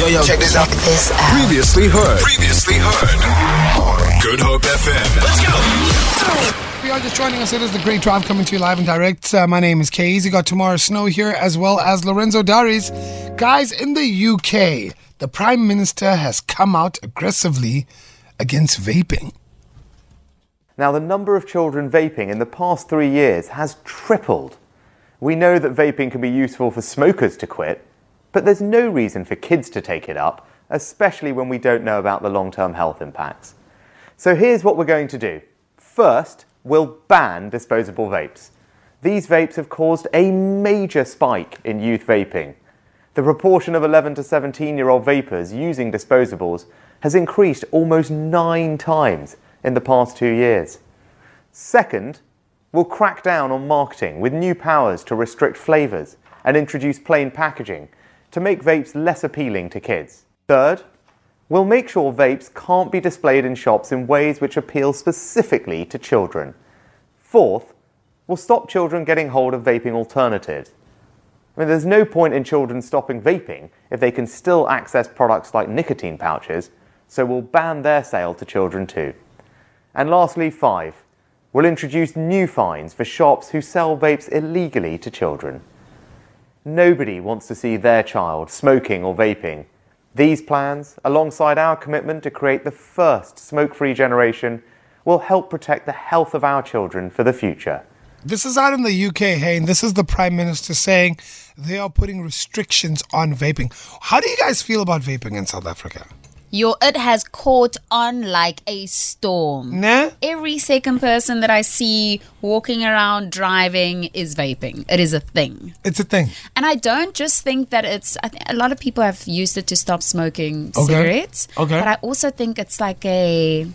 Yo, yo, check this out. This out. Previously heard. Previously heard. Good Hope FM. Let's go. If you are just joining us, it is the Great Drive coming to you live and direct. Uh, my name is Kay. You got Tamara Snow here, as well as Lorenzo Daris. Guys, in the UK, the Prime Minister has come out aggressively against vaping. Now, the number of children vaping in the past three years has tripled. We know that vaping can be useful for smokers to quit, but there's no reason for kids to take it up, especially when we don't know about the long term health impacts. So here's what we're going to do. First, we'll ban disposable vapes. These vapes have caused a major spike in youth vaping. The proportion of 11 to 17 year old vapers using disposables has increased almost nine times in the past two years. Second, we'll crack down on marketing with new powers to restrict flavours and introduce plain packaging to make vapes less appealing to kids. Third, we'll make sure vapes can't be displayed in shops in ways which appeal specifically to children. Fourth, we'll stop children getting hold of vaping alternatives. I mean, there's no point in children stopping vaping if they can still access products like nicotine pouches, so we'll ban their sale to children too. And lastly, five, we'll introduce new fines for shops who sell vapes illegally to children. Nobody wants to see their child smoking or vaping. These plans, alongside our commitment to create the first smoke free generation, will help protect the health of our children for the future. This is out in the UK, hey, and this is the Prime Minister saying they are putting restrictions on vaping. How do you guys feel about vaping in South Africa? Yo, it has caught on like a storm. Nah? Every second person that I see walking around driving is vaping. It is a thing. It's a thing. And I don't just think that it's, I think a lot of people have used it to stop smoking Okay. cigarettes. Okay. But I also think it's like a,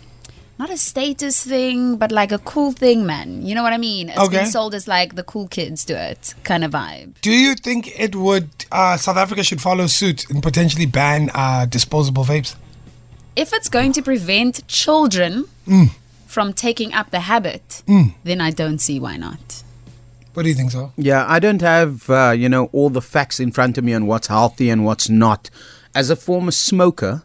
not a status thing, but like a cool thing, man. You know what I mean? It's Okay. been sold as like the cool kids do it kind of vibe. Do you think it would, uh, South Africa should follow suit and potentially ban uh, disposable vapes? If it's going to prevent children Mm. from taking up the habit, then I don't see why not. What do you think so? Yeah, I don't have uh, you know all the facts in front of me on what's healthy and what's not. As a former smoker,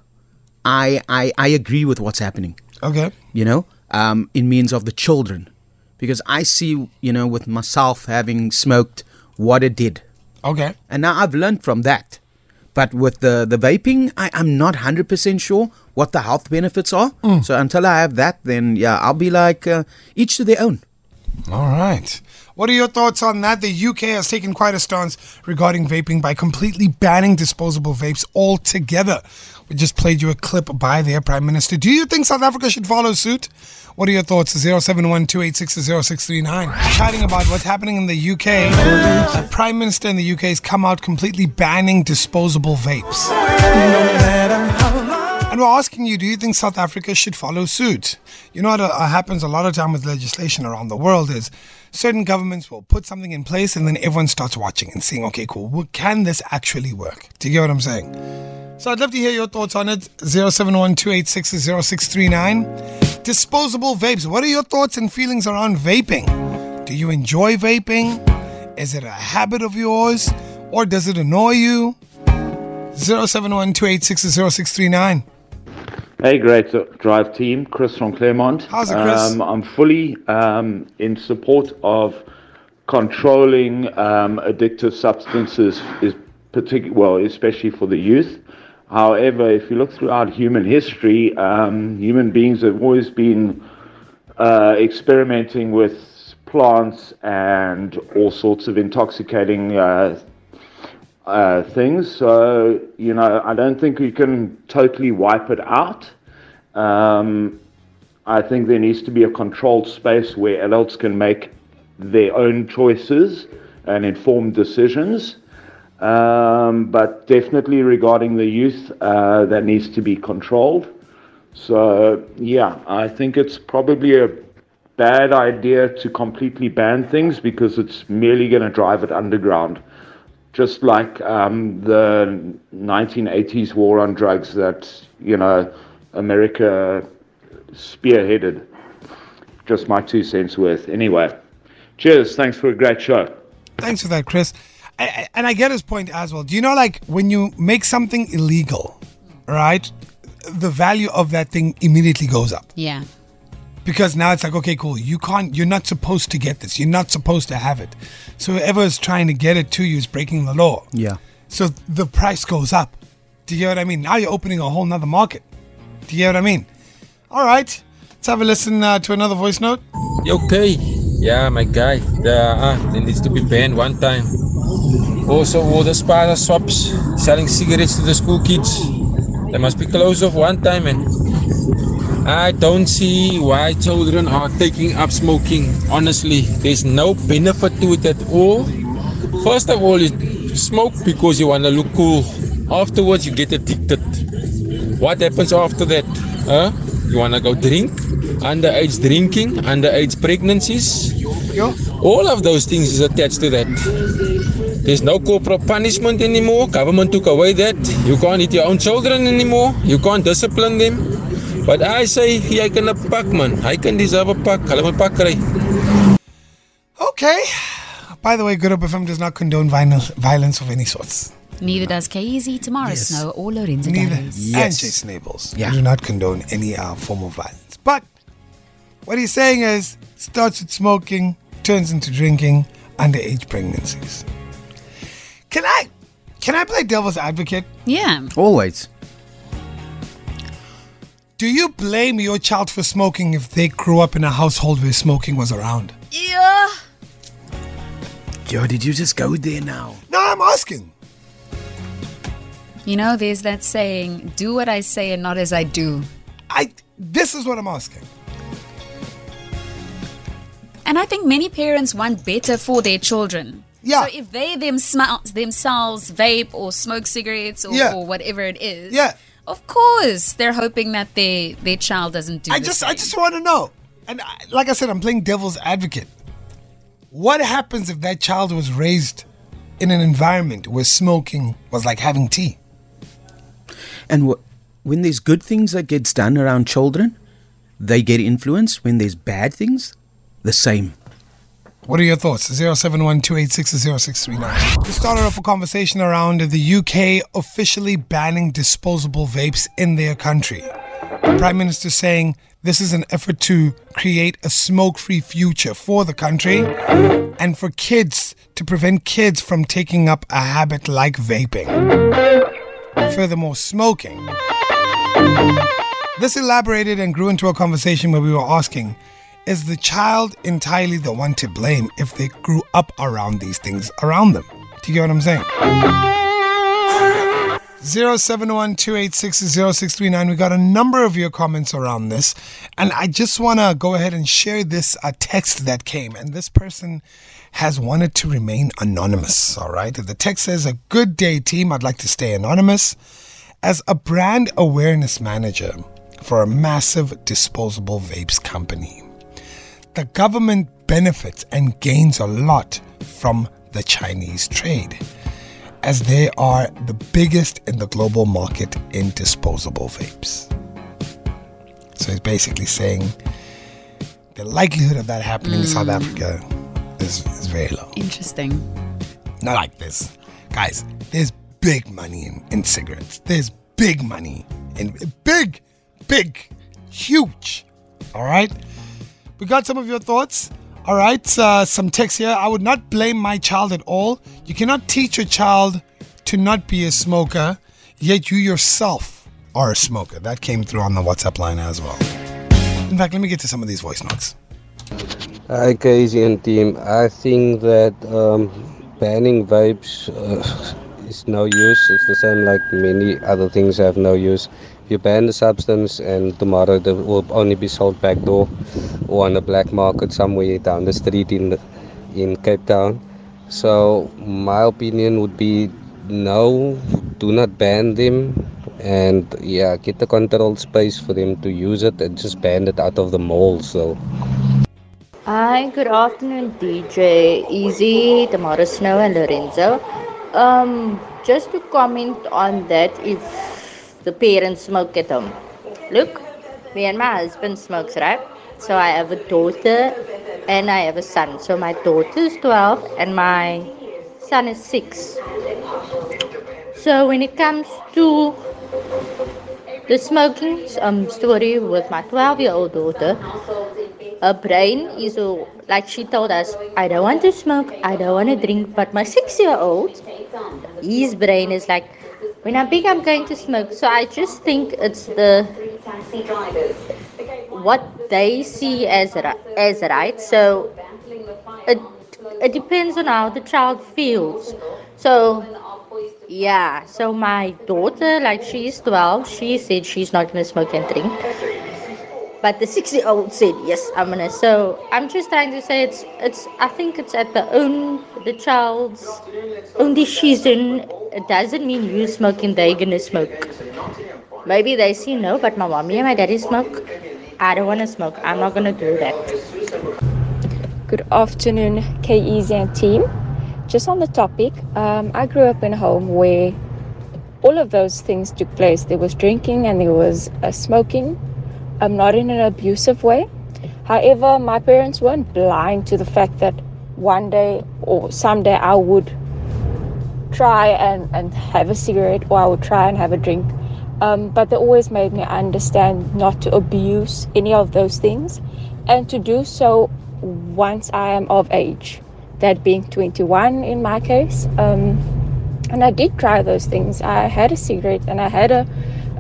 I I, I agree with what's happening. Okay. You know, um, in means of the children, because I see you know with myself having smoked what it did, Okay. and now I've learned from that. But with the the vaping, I, I'm not hundred percent sure what the health benefits are. So until I have that, then yeah, I'll be like uh, each to their own. All right. What are your thoughts on that? The UK has taken quite a stance regarding vaping by completely banning disposable vapes altogether. We just played you a clip by their Prime Minister. Do you think South Africa should follow suit? What are your thoughts? 071 0639 Chatting about what's happening in the UK. The Prime Minister in the UK has come out completely banning disposable vapes. And we're asking you, do you think South Africa should follow suit? You know what uh, happens a lot of time with legislation around the world is certain governments will put something in place and then everyone starts watching and seeing, okay, cool, well, can this actually work? Do you get what I'm saying? So I'd love to hear your thoughts on it. 071 Disposable vapes. What are your thoughts and feelings around vaping? Do you enjoy vaping? Is it a habit of yours? Or does it annoy you? 071 Hey, great drive team. Chris from Claremont. How's it, Chris? Um, I'm fully um, in support of controlling um, addictive substances, is particular well, especially for the youth. However, if you look throughout human history, um, human beings have always been uh, experimenting with plants and all sorts of intoxicating uh, uh, things. So, you know, I don't think you can totally wipe it out. Um, I think there needs to be a controlled space where adults can make their own choices and informed decisions. Um, but definitely regarding the youth, uh, that needs to be controlled. So, yeah, I think it's probably a bad idea to completely ban things because it's merely going to drive it underground just like um, the 1980s war on drugs that you know America spearheaded. Just my two cents worth. Anyway, cheers. Thanks for a great show. Thanks for that, Chris. I, I- and I get his point as well. Do you know, like, when you make something illegal, right? The value of that thing immediately goes up Yeah. Because now it's like, okay, cool. You can't. You're not supposed to get this. You're not supposed to have it. So whoever is trying to get it to you is breaking the law. Yeah. So the price goes up. Do you get what I mean? Now you're opening a whole nother market. Do you get what I mean? All right. Let's have a listen uh, to another voice note. Okay, yeah, my guy. The, uh, it needs to be banned one time. Also, all the spa shops selling cigarettes to the school kids. They must be closed off one time, and I don't see why children are taking up smoking. Honestly, there's no benefit to it at all. First of all, you smoke because you want to look cool. Afterwards, you get addicted. What happens after that? Huh? You want to go drink? Underage drinking, underage pregnancies. All of those things is attached to that. There's no corporal punishment anymore. Government took away that. You can't hit your own children anymore. You can't discipline them. But I say, jy kan 'n pak man. Hy kan deserve 'n pak. Hulle moet pak kry. Okay. By the way, Good Hope FM does not condone violence, violence of any sorts. Neither does KZ, Tamara Yes. Snow, or Lorenzo Neither. Davies. And Yes. Jason Nables. Yeah. We do not condone any uh, form of violence. But what he's saying is starts with smoking, turns into drinking, underage pregnancies. Can I can I play devil's advocate? Yeah. Always. Do you blame your child for smoking if they grew up in a household where smoking was around? Yeah. Yo, did you just go there now? No, I'm asking. You know, there's that saying, do what I say and not as I do. I this is what I'm asking. And I think many parents want better for their children. Yeah. So if they them themselves themselves vape or smoke cigarettes or, Yeah. or whatever it is, Yeah. Of course they're hoping that their their child doesn't do. I the just I just want to know. And I, like I said, I'm playing devil's advocate. What happens if that child was raised in an environment where smoking was like having tea? And wh- when there's good things that gets done around children, they get influenced. When there's bad things, the same. What are your thoughts? 0712860639. We started off a conversation around the UK officially banning disposable vapes in their country. The Prime Minister saying this is an effort to create a smoke free future for the country and for kids to prevent kids from taking up a habit like vaping. Furthermore, smoking. This elaborated and grew into a conversation where we were asking is the child entirely the one to blame if they grew up around these things around them? Do you get what I'm saying? 0712860639. We got a number of your comments around this, and I just want to go ahead and share this uh, text that came. And this person has wanted to remain anonymous. All right. The text says, A good day, team. I'd like to stay anonymous. As a brand awareness manager for a massive disposable vapes company, the government benefits and gains a lot from the Chinese trade, as they are the biggest in the global market in disposable vapes. So he's basically saying the likelihood of that happening in South mm. Africa is, is very low. Interesting. Not like this. Guys, there's big money in, in cigarettes. There's big money in big, big, huge. All right? We got some of your thoughts. All right, uh, some text here. I would not blame my child at all. You cannot teach your child to not be a smoker, yet you yourself are a smoker. That came through on the WhatsApp line as well. In fact, let me get to some of these voice notes. Hi, Casey and team. I think that um, banning vapes uh, is no use. It's the same like many other things have no use. You ban the substance, and tomorrow it will only be sold back door or on the black market somewhere down the street in the, in Cape Town. So my opinion would be no, do not ban them, and yeah, get the controlled space for them to use it, and just ban it out of the mall. So. Hi, good afternoon, DJ Easy, Tamara Snow, and Lorenzo. Um, just to comment on that, if the parents smoke at home. Look, me and my husband smokes, right? So I have a daughter and I have a son. So my daughter is 12 and my son is six. So when it comes to the smoking um, story with my 12 year old daughter, her brain is like she told us, I don't want to smoke, I don't want to drink. But my six year old, his brain is like, when I'm big, I'm going to smoke. So I just think it's the what they see as as right. So it it depends on how the child feels. So yeah, so my daughter, like she's 12, she said she's not gonna smoke and drink. But the 60 year old said, yes, I'm gonna. So I'm just trying to say it's, it's, I think it's at the own, the child's own decision. It doesn't mean you smoking, they're gonna smoke. Maybe they see no, but my mommy and my daddy smoke. I don't wanna smoke. I'm not gonna do that. Good afternoon, K Easy and team. Just on the topic, um, I grew up in a home where all of those things took place. There was drinking and there was uh, smoking, um, not in an abusive way. However, my parents weren't blind to the fact that one day or someday I would try and, and have a cigarette or I would try and have a drink. Um, but they always made me understand not to abuse any of those things and to do so once I am of age, that being 21 in my case. Um, and I did try those things. I had a cigarette and I had a,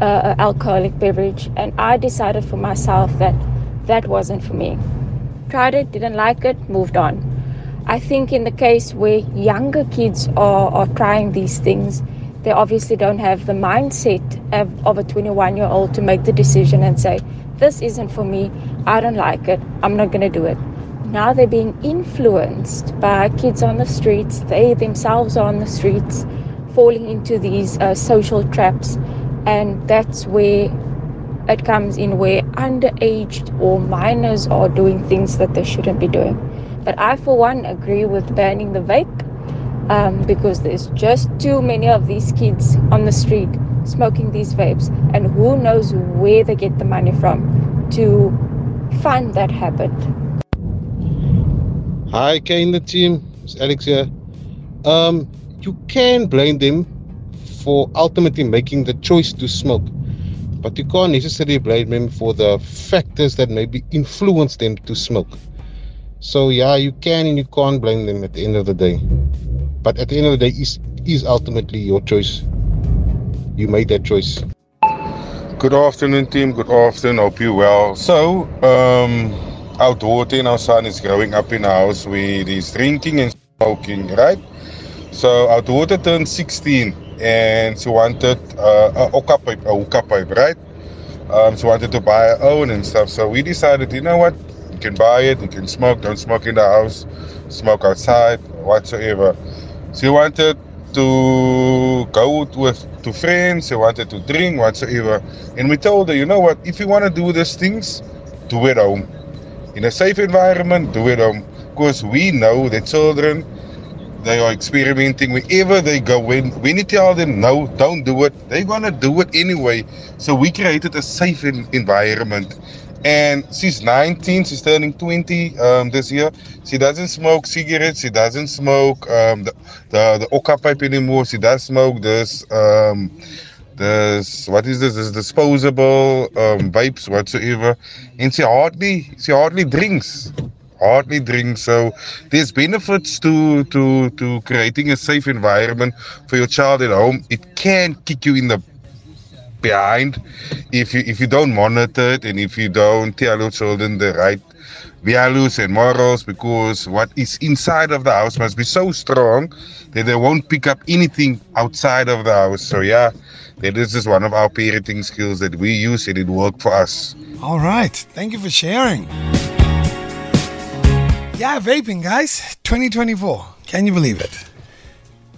a alcoholic beverage, and I decided for myself that that wasn't for me. Tried it, didn't like it, moved on. I think in the case where younger kids are, are trying these things, they obviously don't have the mindset of, of a 21 year old to make the decision and say, This isn't for me, I don't like it, I'm not going to do it. Now they're being influenced by kids on the streets, they themselves are on the streets, falling into these uh, social traps, and that's where it comes in where underaged or minors are doing things that they shouldn't be doing. But I, for one, agree with banning the vape um, because there's just too many of these kids on the street smoking these vapes, and who knows where they get the money from to fund that habit. Hi, Kay and the team. It's Alex here. Um, you can blame them for ultimately making the choice to smoke, but you can't necessarily blame them for the factors that maybe influence them to smoke. So yeah, you can and you can't blame them at the end of the day. But at the end of the day, is is ultimately your choice. You made that choice. Good afternoon, team. Good afternoon. Hope you well. So, um, our daughter and our son is growing up in a house where he's drinking and smoking, right? So, our daughter turned 16 and she wanted uh, a pipe, a hookah pipe, right? Um, she wanted to buy her own and stuff. So, we decided, you know what? You can buy it, you can smoke, don't smoke in the house, smoke outside, whatsoever. She wanted to go out with to friends, she wanted to drink, whatsoever. And we told her, you know what, if you want to do these things, do it home. In a safe environment, do it home. Because we know that children, they are experimenting wherever they go. When, when you tell them, no, don't do it, they're going to do it anyway. So we created a safe en- environment. And she's 19, she's turning 20 um, this year. She doesn't smoke cigarettes, she doesn't smoke um, the, the, the Oka pipe anymore. She does smoke this, um, this, what is this, this disposable um, vapes whatsoever. And she hardly, she hardly drinks. Hardly drink. So there's benefits to, to, to creating a safe environment for your child at home. It can kick you in the behind if you if you don't monitor it and if you don't tell your children the right values and morals because what is inside of the house must be so strong that they won't pick up anything outside of the house so yeah that is just one of our parenting skills that we use and it worked for us All right. Thank you for sharing. Yeah, vaping, guys. 2024. Can you believe it?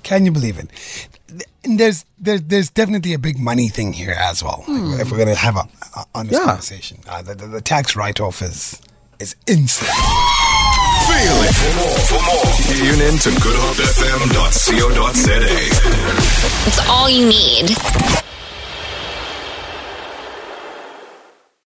Can you believe it? There's there's there's definitely a big money thing here as well. Hmm. If we're gonna have a, a honest Yeah. conversation, uh, the, the, the tax write off is is insane. Feel it. For more, for more, tune in to goodhopefm.co.za. It's all you need.